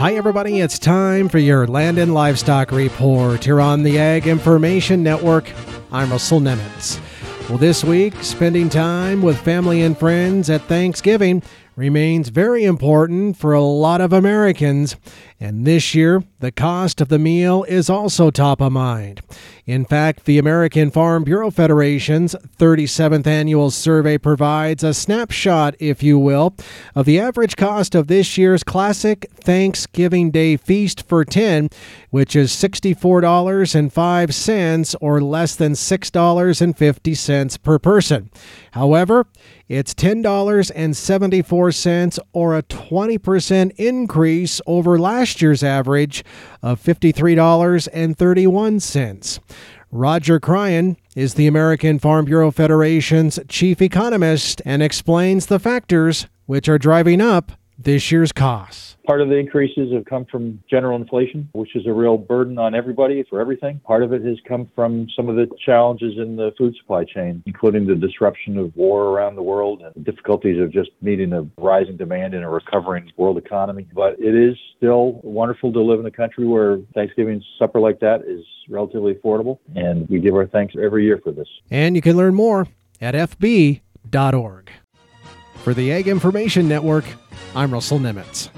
Hi, everybody. It's time for your Land and Livestock Report here on the Ag Information Network. I'm Russell Nemitz. Well, this week, spending time with family and friends at Thanksgiving remains very important for a lot of Americans. And this year, the cost of the meal is also top of mind. In fact, the American Farm Bureau Federation's 37th annual survey provides a snapshot, if you will, of the average cost of this year's classic Thanksgiving Day feast for 10, which is $64.05 or less than $6.50 per person. However, it's $10.74 or a 20% increase over last year's average of $53.31. Roger Cryan is the American Farm Bureau Federation's chief economist and explains the factors which are driving up this year's costs. Part of the increases have come from general inflation, which is a real burden on everybody for everything. Part of it has come from some of the challenges in the food supply chain, including the disruption of war around the world and the difficulties of just meeting a rising demand in a recovering world economy. But it is still wonderful to live in a country where Thanksgiving supper like that is relatively affordable, and we give our thanks every year for this. And you can learn more at fb.org. For the Ag Information Network, I'm Russell Nemitz.